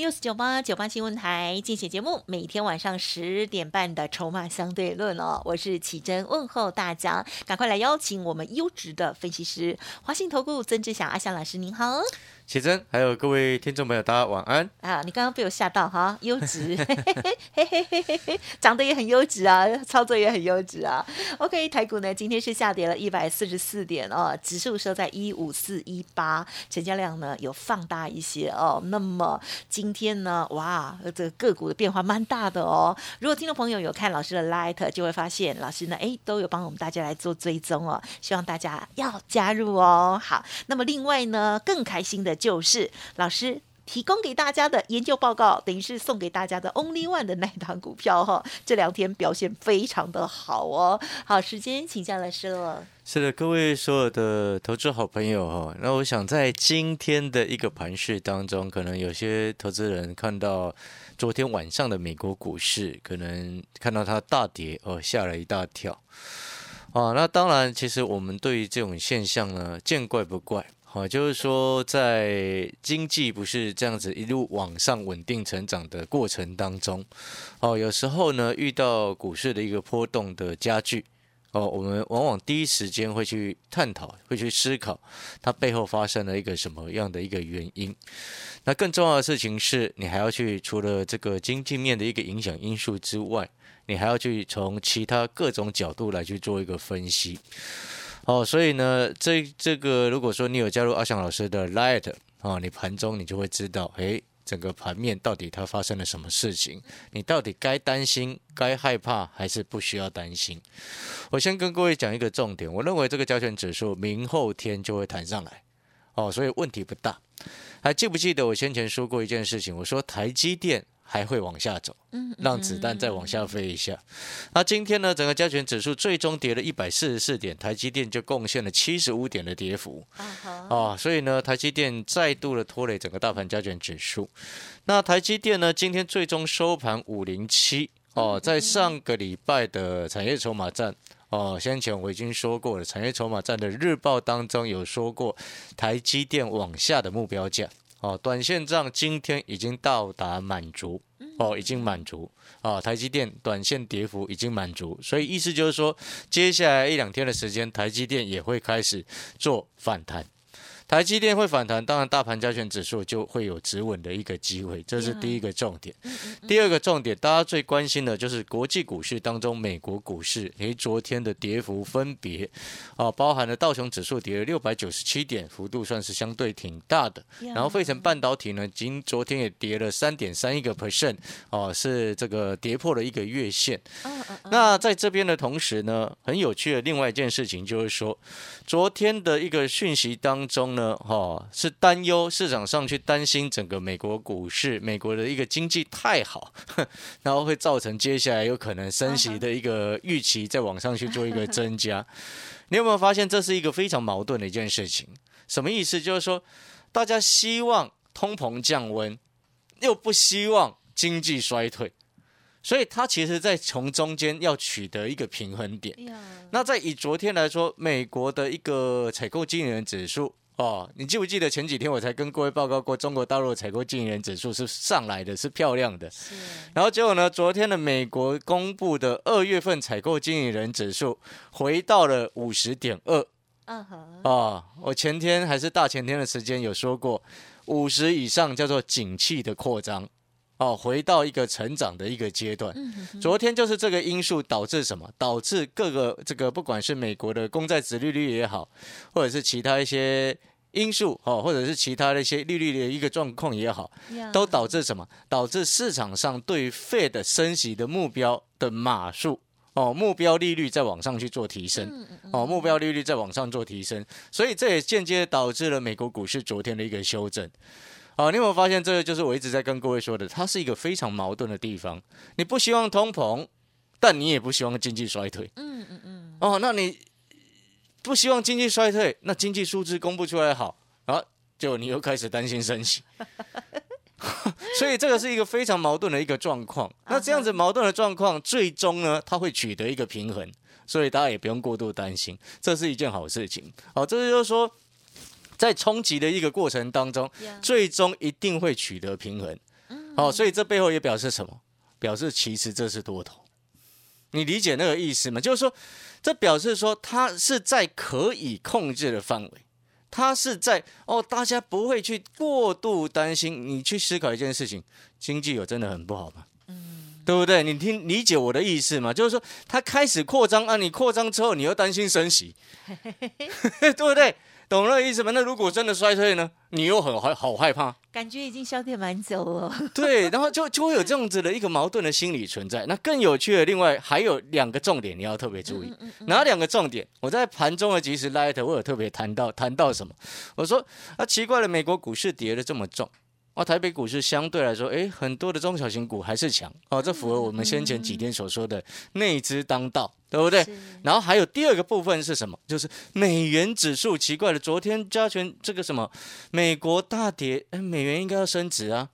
六四九八九八新闻台竞选节目，每天晚上十点半的筹码相对论哦，我是启珍，问候大家，赶快来邀请我们优质的分析师，华信投顾曾志祥阿祥老师，您好。奇珍，还有各位听众朋友，大家晚安。啊，你刚刚被我吓到哈，优质，嘿嘿嘿嘿嘿嘿，长得也很优质啊，操作也很优质啊。OK，台股呢今天是下跌了一百四十四点哦，指数收在一五四一八，成交量呢有放大一些哦。那么今天呢，哇，这个个股的变化蛮大的哦。如果听众朋友有看老师的 Light，就会发现老师呢，哎，都有帮我们大家来做追踪哦。希望大家要加入哦。好，那么另外呢，更开心的。就是老师。提供给大家的研究报告，等于是送给大家的 Only One 的那一档股票哈，这两天表现非常的好哦。好，时间请教老师了。是的，各位所有的投资好朋友哈，那我想在今天的一个盘市当中，可能有些投资人看到昨天晚上的美国股市，可能看到它大跌哦，吓了一大跳。啊，那当然，其实我们对于这种现象呢，见怪不怪。好，就是说，在经济不是这样子一路往上稳定成长的过程当中，哦，有时候呢遇到股市的一个波动的加剧，哦，我们往往第一时间会去探讨，会去思考它背后发生了一个什么样的一个原因。那更重要的事情是，你还要去除了这个经济面的一个影响因素之外，你还要去从其他各种角度来去做一个分析。哦，所以呢，这这个如果说你有加入阿翔老师的 Light 啊，你盘中你就会知道，诶，整个盘面到底它发生了什么事情，你到底该担心、该害怕还是不需要担心？我先跟各位讲一个重点，我认为这个加权指数明后天就会弹上来，哦，所以问题不大。还记不记得我先前说过一件事情？我说台积电。还会往下走，让子弹再往下飞一下。那今天呢，整个加权指数最终跌了一百四十四点，台积电就贡献了七十五点的跌幅。啊，所以呢，台积电再度的拖累整个大盘加权指数。那台积电呢，今天最终收盘五零七。哦，在上个礼拜的产业筹码战，哦，先前我已经说过了，产业筹码战的日报当中有说过，台积电往下的目标价。哦，短线账今天已经到达满足，哦，已经满足啊，台积电短线跌幅已经满足，所以意思就是说，接下来一两天的时间，台积电也会开始做反弹。台积电会反弹，当然大盘加权指数就会有止稳的一个机会，这是第一个重点。第二个重点，大家最关心的就是国际股市当中，美国股市，诶，昨天的跌幅分别，啊，包含了道琼指数跌了六百九十七点，幅度算是相对挺大的。然后费城半导体呢，今昨天也跌了三点三一个 percent，哦，是这个跌破了一个月线。那在这边的同时呢，很有趣的另外一件事情就是说，昨天的一个讯息当中呢，哈，是担忧市场上去担心整个美国股市，美国的一个经济太好，然后会造成接下来有可能升息的一个预期再往上去做一个增加。你有没有发现这是一个非常矛盾的一件事情？什么意思？就是说，大家希望通膨降温，又不希望经济衰退。所以它其实，在从中间要取得一个平衡点。那在以昨天来说，美国的一个采购经理人指数哦，你记不记得前几天我才跟各位报告过，中国大陆采购经营人指数是上来的，是漂亮的。然后结果呢，昨天的美国公布的二月份采购经营人指数回到了五十点二。嗯哼。啊，我前天还是大前天的时间有说过，五十以上叫做景气的扩张。哦，回到一个成长的一个阶段。昨天就是这个因素导致什么？导致各个这个不管是美国的公债殖利率也好，或者是其他一些因素哦，或者是其他的一些利率的一个状况也好，都导致什么？导致市场上对 Fed 升息的目标的码数哦，目标利率在往上去做提升哦，目标利率在往上做提升，所以这也间接导致了美国股市昨天的一个修正。哦，你有没有发现，这个就是我一直在跟各位说的，它是一个非常矛盾的地方。你不希望通膨，但你也不希望经济衰退。嗯嗯嗯。哦，那你不希望经济衰退，那经济数字公布出来好，然后就你又开始担心升息。所以这个是一个非常矛盾的一个状况。那这样子矛盾的状况，最终呢，它会取得一个平衡。所以大家也不用过度担心，这是一件好事情。好，这就是说，在冲击的一个过程当中，最终一定会取得平衡。好，所以这背后也表示什么？表示其实这是多头。你理解那个意思吗？就是说，这表示说它是在可以控制的范围。它是在哦，大家不会去过度担心。你去思考一件事情：经济有真的很不好吗？嗯，对不对？你听理解我的意思吗？就是说，它开始扩张啊，你扩张之后，你又担心升息，对不对？懂了意思吗？那如果真的衰退呢？你又很害好害怕，感觉已经消退蛮久了。对，然后就就会有这样子的一个矛盾的心理存在。那更有趣的，另外还有两个重点你要特别注意。哪两个重点？我在盘中的即时 light 我有特别谈到谈到什么？我说啊，奇怪了，美国股市跌的这么重。哦，台北股市相对来说，哎，很多的中小型股还是强哦，这符合我们先前几天所说的内资当道，对不对？然后还有第二个部分是什么？就是美元指数，奇怪了，昨天加权这个什么美国大跌，哎，美元应该要升值啊？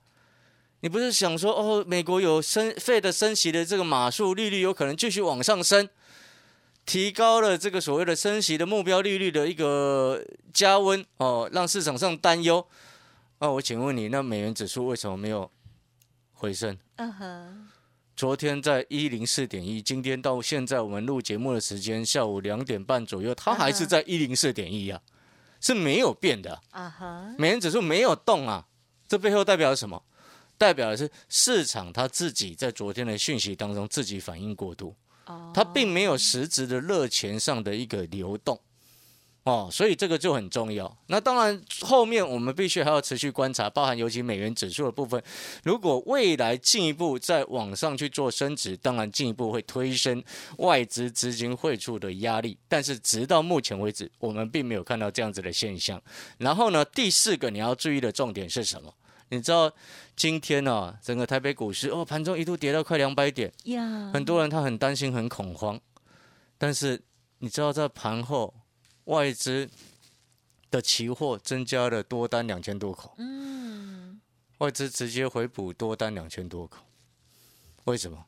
你不是想说哦，美国有升费的升息的这个码数，利率有可能继续往上升，提高了这个所谓的升息的目标利率的一个加温哦，让市场上担忧。那我请问你，那美元指数为什么没有回升？嗯哼，昨天在一零四点一，今天到现在我们录节目的时间下午两点半左右，它还是在一零四点一啊，是没有变的。啊哈，美元指数没有动啊，这背后代表什么？代表的是市场它自己在昨天的讯息当中自己反应过度，它并没有实质的热钱上的一个流动。哦，所以这个就很重要。那当然，后面我们必须还要持续观察，包含尤其美元指数的部分。如果未来进一步在往上去做升值，当然进一步会推升外资资金汇出的压力。但是直到目前为止，我们并没有看到这样子的现象。然后呢，第四个你要注意的重点是什么？你知道今天呢，整个台北股市哦，盘中一度跌到快两百点，呀，很多人他很担心、很恐慌。但是你知道在盘后。外资的期货增加了多单两千多口，嗯，外资直接回补多单两千多口，为什么？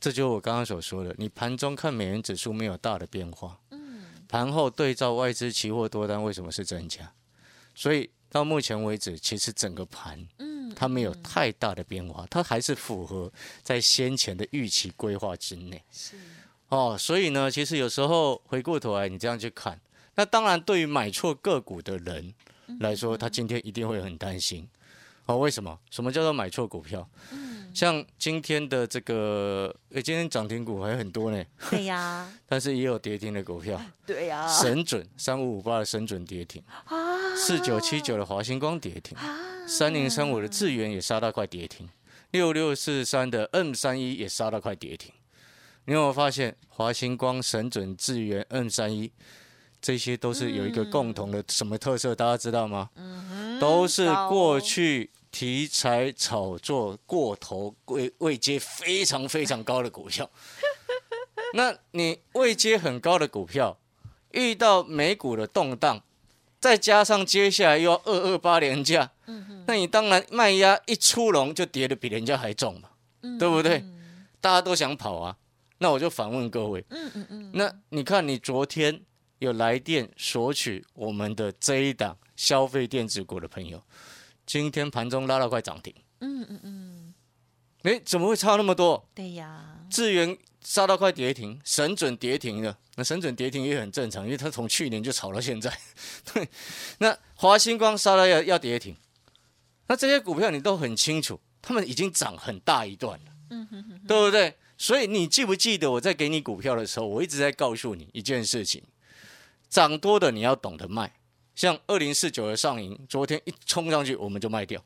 这就是我刚刚所说的，你盘中看美元指数没有大的变化，嗯，盘后对照外资期货多单为什么是增加？所以到目前为止，其实整个盘，嗯，它没有太大的变化，它还是符合在先前的预期规划之内，是。哦，所以呢，其实有时候回过头来，你这样去看。那当然，对于买错个股的人来说，他今天一定会很担心。哦，为什么？什么叫做买错股票？像今天的这个，诶，今天涨停股还很多呢。对呀。但是也有跌停的股票。对呀。神准三五五八的神准跌停。啊。四九七九的华星光跌停。三零三五的智源也杀到快跌停。六六四三的 M 三一也杀到快跌停。你有没有发现华星光、神准、智源、M 三一？这些都是有一个共同的什么特色？大家知道吗？都是过去题材炒作过头、位位阶非常非常高的股票。那你位阶很高的股票，遇到美股的动荡，再加上接下来又要二二八连价，那你当然卖压一出笼就跌的比人家还重嘛，对不对？大家都想跑啊。那我就反问各位，那你看你昨天。有来电索取我们的这一档消费电子股的朋友，今天盘中拉了块涨停。嗯嗯嗯，哎，怎么会差那么多？对呀，智源杀到快跌停，神准跌停了。那神准跌停也很正常，因为它从去年就炒到现在。对，那华星光杀到要要跌停，那这些股票你都很清楚，他们已经涨很大一段了。嗯哼哼，对不对？所以你记不记得我在给你股票的时候，我一直在告诉你一件事情。涨多的你要懂得卖，像二零四九的上影，昨天一冲上去我们就卖掉，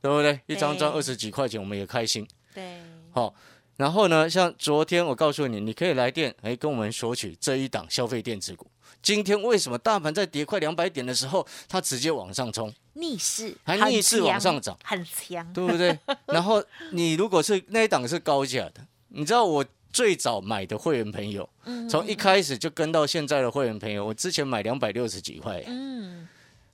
对不对？一张赚二十几块钱，我们也开心。对，好，然后呢，像昨天我告诉你，你可以来电，哎，跟我们索取这一档消费电子股。今天为什么大盘在跌快两百点的时候，它直接往上冲，逆势，还逆势往上涨，很强，对不对？然后你如果是那一档是高价的，你知道我。最早买的会员朋友，嗯从一开始就跟到现在的会员朋友，我之前买两百六十几块，嗯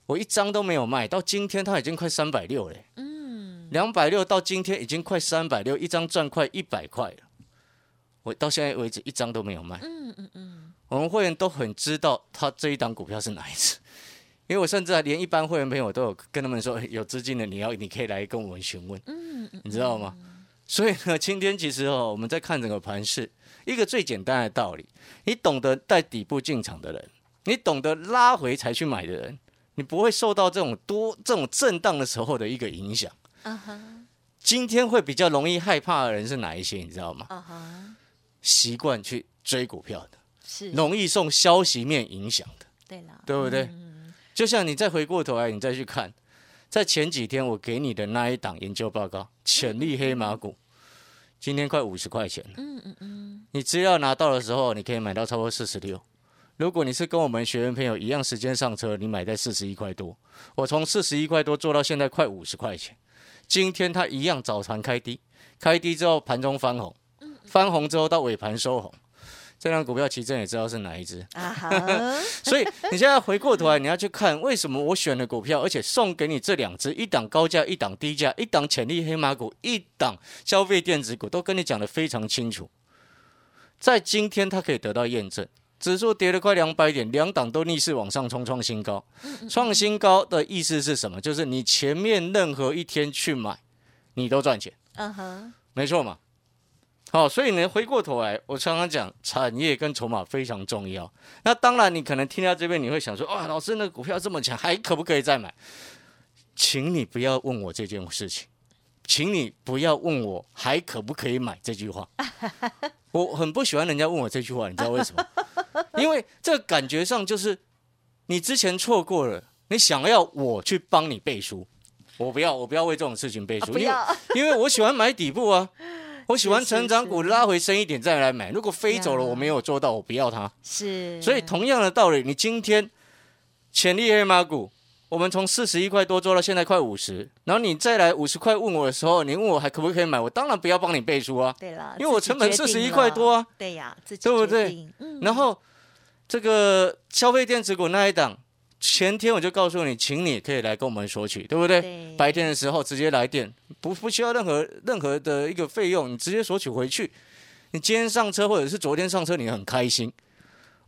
我一张都没有卖，到今天它已经快三百六了。嗯，两百六到今天已经快三百六，一张赚快一百块了。我到现在为止一张都没有卖。嗯嗯嗯，我们会员都很知道他这一档股票是哪一只，因为我甚至还连一般会员朋友都有跟他们说，哎有资金的你要你可以来跟我们询问，嗯你知道吗？所以呢，今天其实哦，我们在看整个盘势，一个最简单的道理，你懂得在底部进场的人，你懂得拉回才去买的人，你不会受到这种多这种震荡的时候的一个影响。啊哈今天会比较容易害怕的人是哪一些？你知道吗？习惯去追股票的，是，容易受消息面影响的，对了，对不对？嗯就像你再回过头来，你再去看，在前几天我给你的那一档研究报告，潜力黑马股，今天快五十块钱了。嗯嗯嗯，你资料拿到的时候，你可以买到超过四十六。如果你是跟我们学员朋友一样时间上车，你买在四十一块多，我从四十一块多做到现在快五十块钱。今天它一样早盘开低，开低之后盘中翻红，翻红之后到尾盘收红。这张股票奇正也知道是哪一只，啊哈，所以你现在回过头来，你要去看为什么我选的股票，而且送给你这两只，一档高价，一档低价，一档潜力黑马股，一档消费电子股，都跟你讲的非常清楚。在今天，它可以得到验证，指数跌了快两百点，两档都逆势往上冲，创新高。创新高的意思是什么？就是你前面任何一天去买，你都赚钱，嗯哼，没错嘛。好，所以呢，回过头来，我常常讲产业跟筹码非常重要。那当然，你可能听到这边，你会想说，哇，老师，那个股票这么强，还可不可以再买？请你不要问我这件事情，请你不要问我还可不可以买这句话。我很不喜欢人家问我这句话，你知道为什么？因为这个感觉上就是你之前错过了，你想要我去帮你背书，我不要，我不要为这种事情背书，因为因为我喜欢买底部啊，我喜欢成长股拉回深一点再来买。如果飞走了，我没有做到，我不要它。是，所以同样的道理，你今天潜力黑马股，我们从四十一块多做到现在快五十，然后你再来五十块问我的时候，你问我还可不可以买，我当然不要帮你背书啊。对了，因为我成本四十一块多啊，对不对？嗯，然后这个消费电子股那一档，前天我就告诉你，请你可以来跟我们索取，对不对？对，白天的时候直接来电，不不需要任何任何的一个费用，你直接索取回去。你今天上车或者是昨天上车，你很开心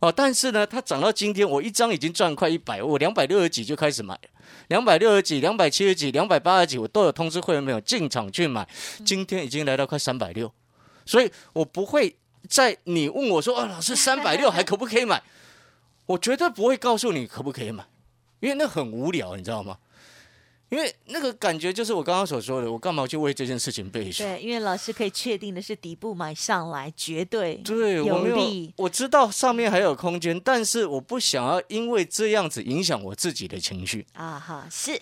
哦。但是呢，它涨到今天，我一张已经赚快一百，我两百六十几就开始买了，两百六十几、两百七十几、两百八十几，我都有通知会员朋友进场去买。今天已经来到快三百六，所以我不会在你问我说：“哦，老师三百六还可不可以买？” 我绝对不会告诉你可不可以买，因为那很无聊，你知道吗？因为那个感觉就是我刚刚所说的，我干嘛去为这件事情背书？对，因为老师可以确定的是底部买上来，绝对对，我有没有利，我知道上面还有空间，但是我不想要因为这样子影响我自己的情绪，啊哈，是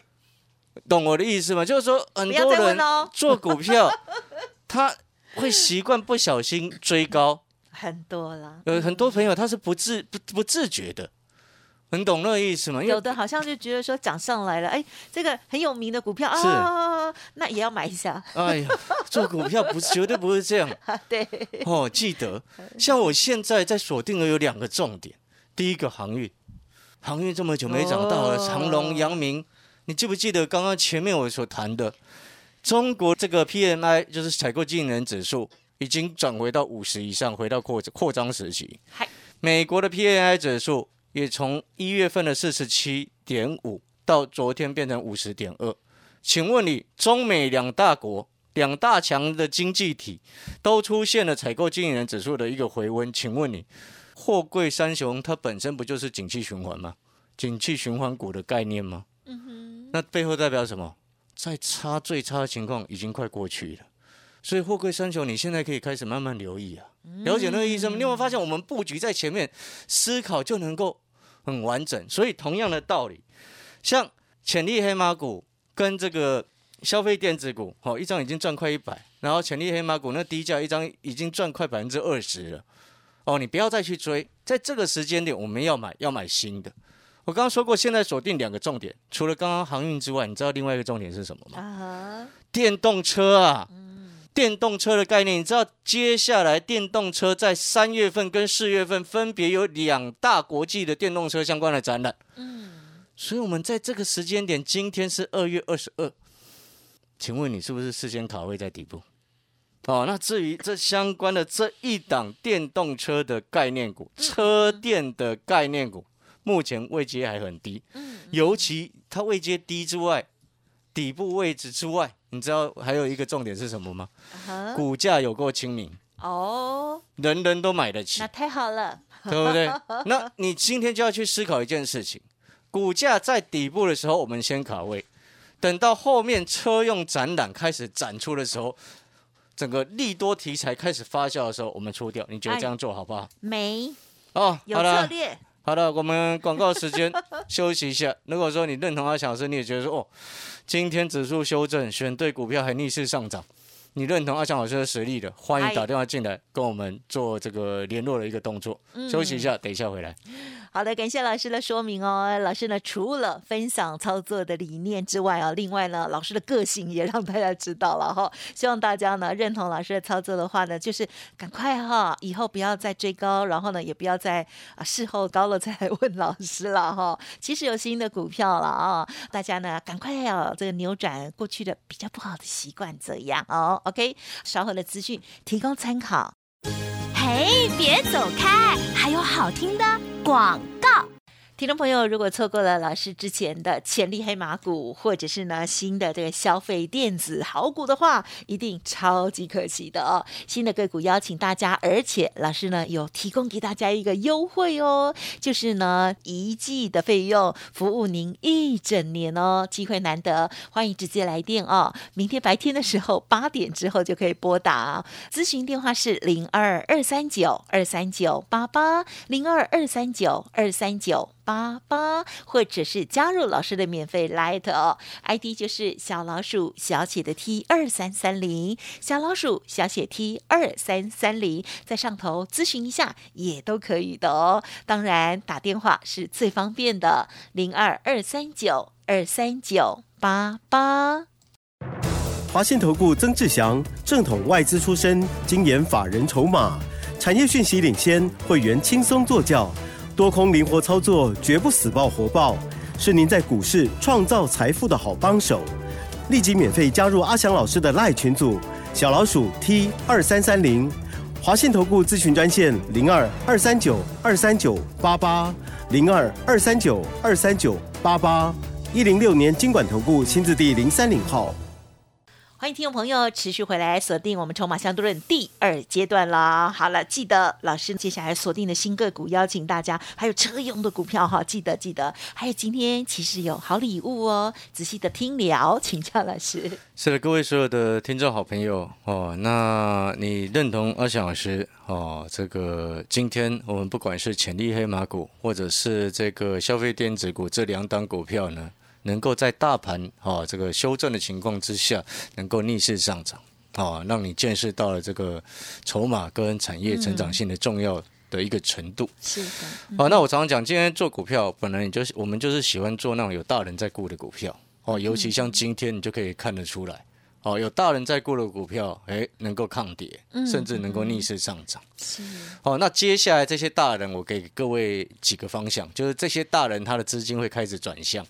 懂我的意思吗？就是说，很多人哦做股票，他会习惯不小心追高，很多了。有很多朋友他是不自不不自觉的，很懂那个意思吗？有的好像就觉得说涨上来了，哎，这个很有名的股票啊，那也要买一下。哎呀，做股票不是绝对不是这样 对，哦。记得，像我现在在锁定的有两个重点，第一个航运，航运这么久没涨到了，哦长隆、阳明，你记不记得刚刚前面我所谈的，中国这个 PMI 就是采购经理人指数已经转回到五十以上，回到扩扩张时期嗨。美国的 P A I 指数也从一月份的四十七点五到昨天变成五十点二。请问你，中美两大国、两大强的经济体都出现了采购经理人指数的一个回温，请问你，货柜三雄它本身不就是景气循环吗？景气循环股的概念吗？嗯哼那背后代表什么？在差最差的情况已经快过去了，所以货柜三雄你现在可以开始慢慢留意啊，了解那个医生？你有没有发现我们布局在前面思考就能够很完整？所以同样的道理，像潜力黑马股跟这个消费电子股，哦、一张已经赚快一百，然后潜力黑马股那低价一张已经赚快百分之二十了。哦，你不要再去追，在这个时间点我们要买要买新的。我刚刚说过，现在锁定两个重点，除了刚刚航运之外，你知道另外一个重点是什么吗？电动车啊，电动车的概念，你知道接下来电动车在三月份跟四月份分别有两大国际的电动车相关的展览。嗯，所以我们在这个时间点，今天是二月二十二，请问你是不是事先卡位在底部？哦，那至于这相关的这一档电动车的概念股、车电的概念股，目前位阶还很低。嗯，尤其它位阶低之外，底部位置之外，你知道还有一个重点是什么吗？股价有够亲民哦，人人都买得起，那太好了，对不对？那你今天就要去思考一件事情：股价在底部的时候，我们先卡位，等到后面车用展览开始展出的时候。整个利多题材开始发酵的时候，我们出掉，你觉得这样做好不好？没哦，有策略。好的，我们广告时间 休息一下。如果说你认同阿强老师，你也觉得说哦，今天指数修正，选对股票还逆势上涨。你认同阿强老师的实力的，欢迎打电话进来跟我们做这个联络的一个动作。休息一下，等一下回来。好的，感谢老师的说明哦。老师呢，除了分享操作的理念之外啊，另外呢，老师的个性也让大家知道了哈。希望大家呢认同老师的操作的话呢，就是赶快哈，以后不要再追高，然后呢，也不要再啊事后高了再来问老师了哈。其实有新的股票了啊，大家呢赶快要这个扭转过去的比较不好的习惯，这样哦。OK，稍后的资讯提供参考。嘿，别走开，还有好听的广告。听众朋友，如果错过了老师之前的潜力黑马股，或者是呢新的这个消费电子好股的话，一定超级可惜的哦。新的个股邀请大家，而且老师呢有提供给大家一个优惠哦，就是呢一季的费用服务您一整年哦，机会难得，欢迎直接来电哦。明天白天的时候 八点之后就可以拨打，咨询电话是零二二三九二三九八八零二二三九二三九。八八，或者是加入老师的免费 Light 哦，ID 就是小老鼠小写的 T 二三三零，小老鼠小写 T 二三三零，在上头咨询一下也都可以的哦。当然打电话是最方便的，零二二三九二三九八八。华信投顾曾志祥，正统外资出身，精研法人筹码，产业讯息领先，会员轻松做教。多空灵活操作，绝不死爆活爆，是您在股市创造财富的好帮手。立即免费加入阿翔老师的赖群组，小老鼠 T 二三三零，华信投顾咨询专线零二二三九二三九八八零二二三九二三九八八一零六年经管投顾新字第零三零号。欢迎听众朋友持续回来锁定我们筹码相对论第二阶段啦。好了，记得老师接下来锁定的新个股，邀请大家还有车用的股票哈，记得记得。还有今天其实有好礼物哦，仔细的听聊，请教老师。是的，各位所有的听众好朋友哦，那你认同阿翔老师哦？这个今天我们不管是潜力黑马股，或者是这个消费电子股这两档股票呢？能够在大盘啊这个修正的情况之下，能够逆势上涨啊，让你见识到了这个筹码跟产业成长性的重要的一个程度。是的。好，那我常常讲，今天做股票，本来你就是我们就是喜欢做那种有大人在顾的股票哦，尤其像今天，你就可以看得出来哦，有大人在顾的股票，哎，能够抗跌，甚至能够逆势上涨。是。哦，那接下来这些大人，我给各位几个方向，就是这些大人他的资金会开始转向。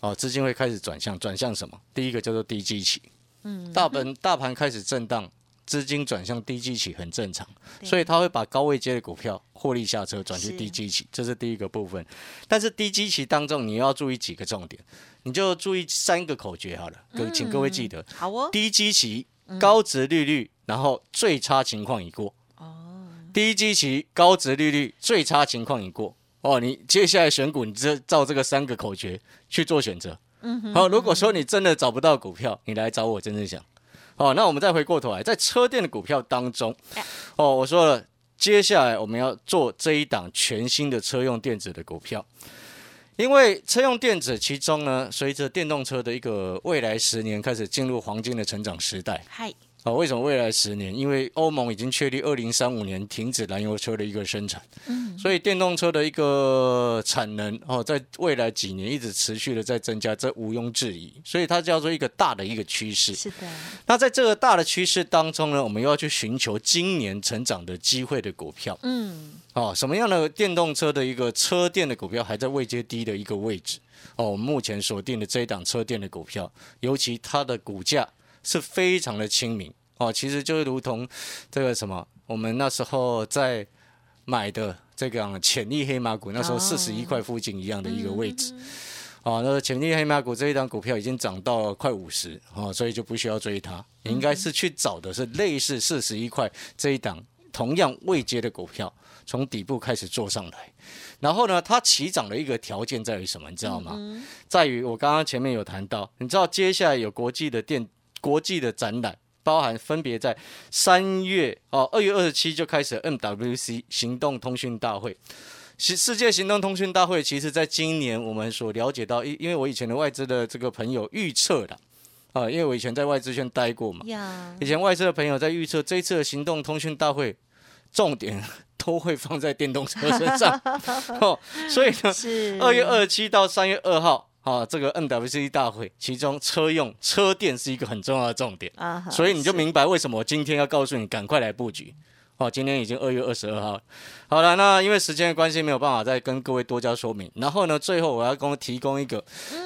哦，资金会开始转向，转向什么？第一个叫做低基期，嗯，大盘大盘开始震荡，资金转向低基期很正常，所以他会把高位接的股票获利下车，转去低基期，这是第一个部分。但是低基期当中，你要注意几个重点，你就注意三个口诀好了，各请各位记得。好哦，低基期高值利率，然后最差情况已过。哦，低基期高值利率，最差情况已过。哦，你接下来选股，你这照这个三个口诀去做选择。嗯哼。好，如果说你真的找不到股票，你来找我，真正想。好，那我们再回过头来，在车电的股票当中，哦，我说了，接下来我们要做这一档全新的车用电子的股票，因为车用电子其中呢，随着电动车的一个未来十年开始进入黄金的成长时代。嗨。啊，为什么未来十年？因为欧盟已经确立二零三五年停止燃油车的一个生产，嗯，所以电动车的一个产能哦，在未来几年一直持续的在增加，这毋庸置疑。所以它叫做一个大的一个趋势。是的。那在这个大的趋势当中呢，我们又要去寻求今年成长的机会的股票。嗯。哦，什么样的电动车的一个车电的股票还在未接低的一个位置？哦，我们目前锁定的这一档车电的股票，尤其它的股价。是非常的亲民。哦，其实就如同这个什么，我们那时候在买的这个潜力黑马股，那时候四十一块附近一样的一个位置，哦，那潜力黑马股这一档股票已经涨到快五十哦，所以就不需要追它，你应该是去找的是类似四十一块这一档同样未接的股票，从底部开始做上来，然后呢，它起涨的一个条件在于什么，你知道吗？在于我刚刚前面有谈到，你知道接下来有国际的电。国际的展览包含分别在三月哦，二月二十七就开始 MWC 行动通讯大会，世世界行动通讯大会，其实在今年我们所了解到，因因为我以前的外资的这个朋友预测的啊，因为我以前在外资圈待过嘛，以前外资的朋友在预测这一次的行动通讯大会重点 都会放在电动车身上。哦，所以呢，二月二十七到三月二号。啊，这个 NWC 大会，其中车用车电是一个很重要的重点啊，所以你就明白为什么我今天要告诉你赶快来布局。哦，今天已经二月二十二号，好了，那因为时间的关系，没有办法再跟各位多加说明。然后呢，最后我要跟提供一个，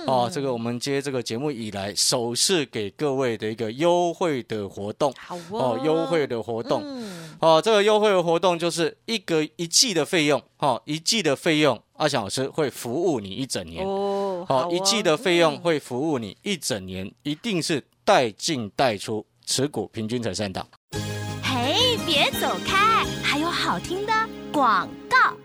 哦，这个我们接这个节目以来首次给各位的一个优惠的活动，好哦，优惠的活动，哦，这个优惠的活动就是一个一季的费用，哦，一季的费用，阿翔老师会服务你一整年，哦，好，一季的费用会服务你一整年，一定是带进带出，持股平均才三档。别走开，还有好听的广告。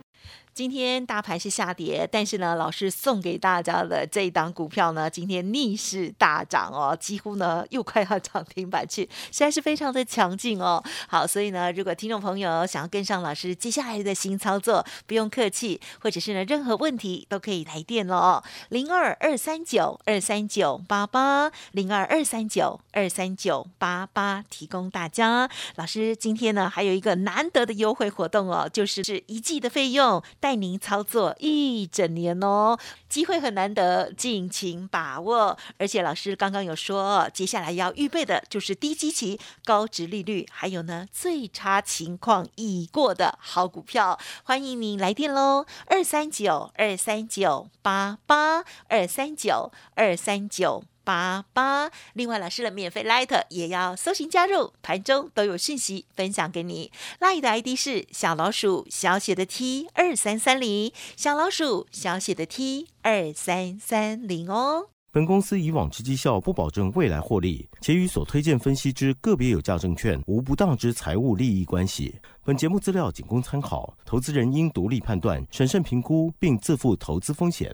今天大盘是下跌，但是呢，老师送给大家的这一档股票呢，今天逆势大涨哦，几乎呢又快要涨停板去，实在是非常的强劲哦。好，所以呢，如果听众朋友想要跟上老师接下来的新操作，不用客气，或者是呢任何问题都可以来电了哦，零二二三九二三九八八零二二三九二三九八八，提供大家。老师今天呢还有一个难得的优惠活动哦，就是是一季的费用。带您操作一整年哦，机会很难得，尽情把握。而且老师刚刚有说，接下来要预备的就是低基期、高值利率，还有呢最差情况已过的好股票。欢迎您来电喽，二三九二三九八八二三九二三九。八八，另外老师的免费 Light 也要搜寻加入，盘中都有讯息分享给你。Light 的 ID 是小老鼠小写的 T 二三三零，小老鼠小写的 T 二三三零哦。本公司以往之绩效不保证未来获利，且与所推荐分析之个别有价证券无不当之财务利益关系。本节目资料仅供参考，投资人应独立判断、审慎评估，并自负投资风险。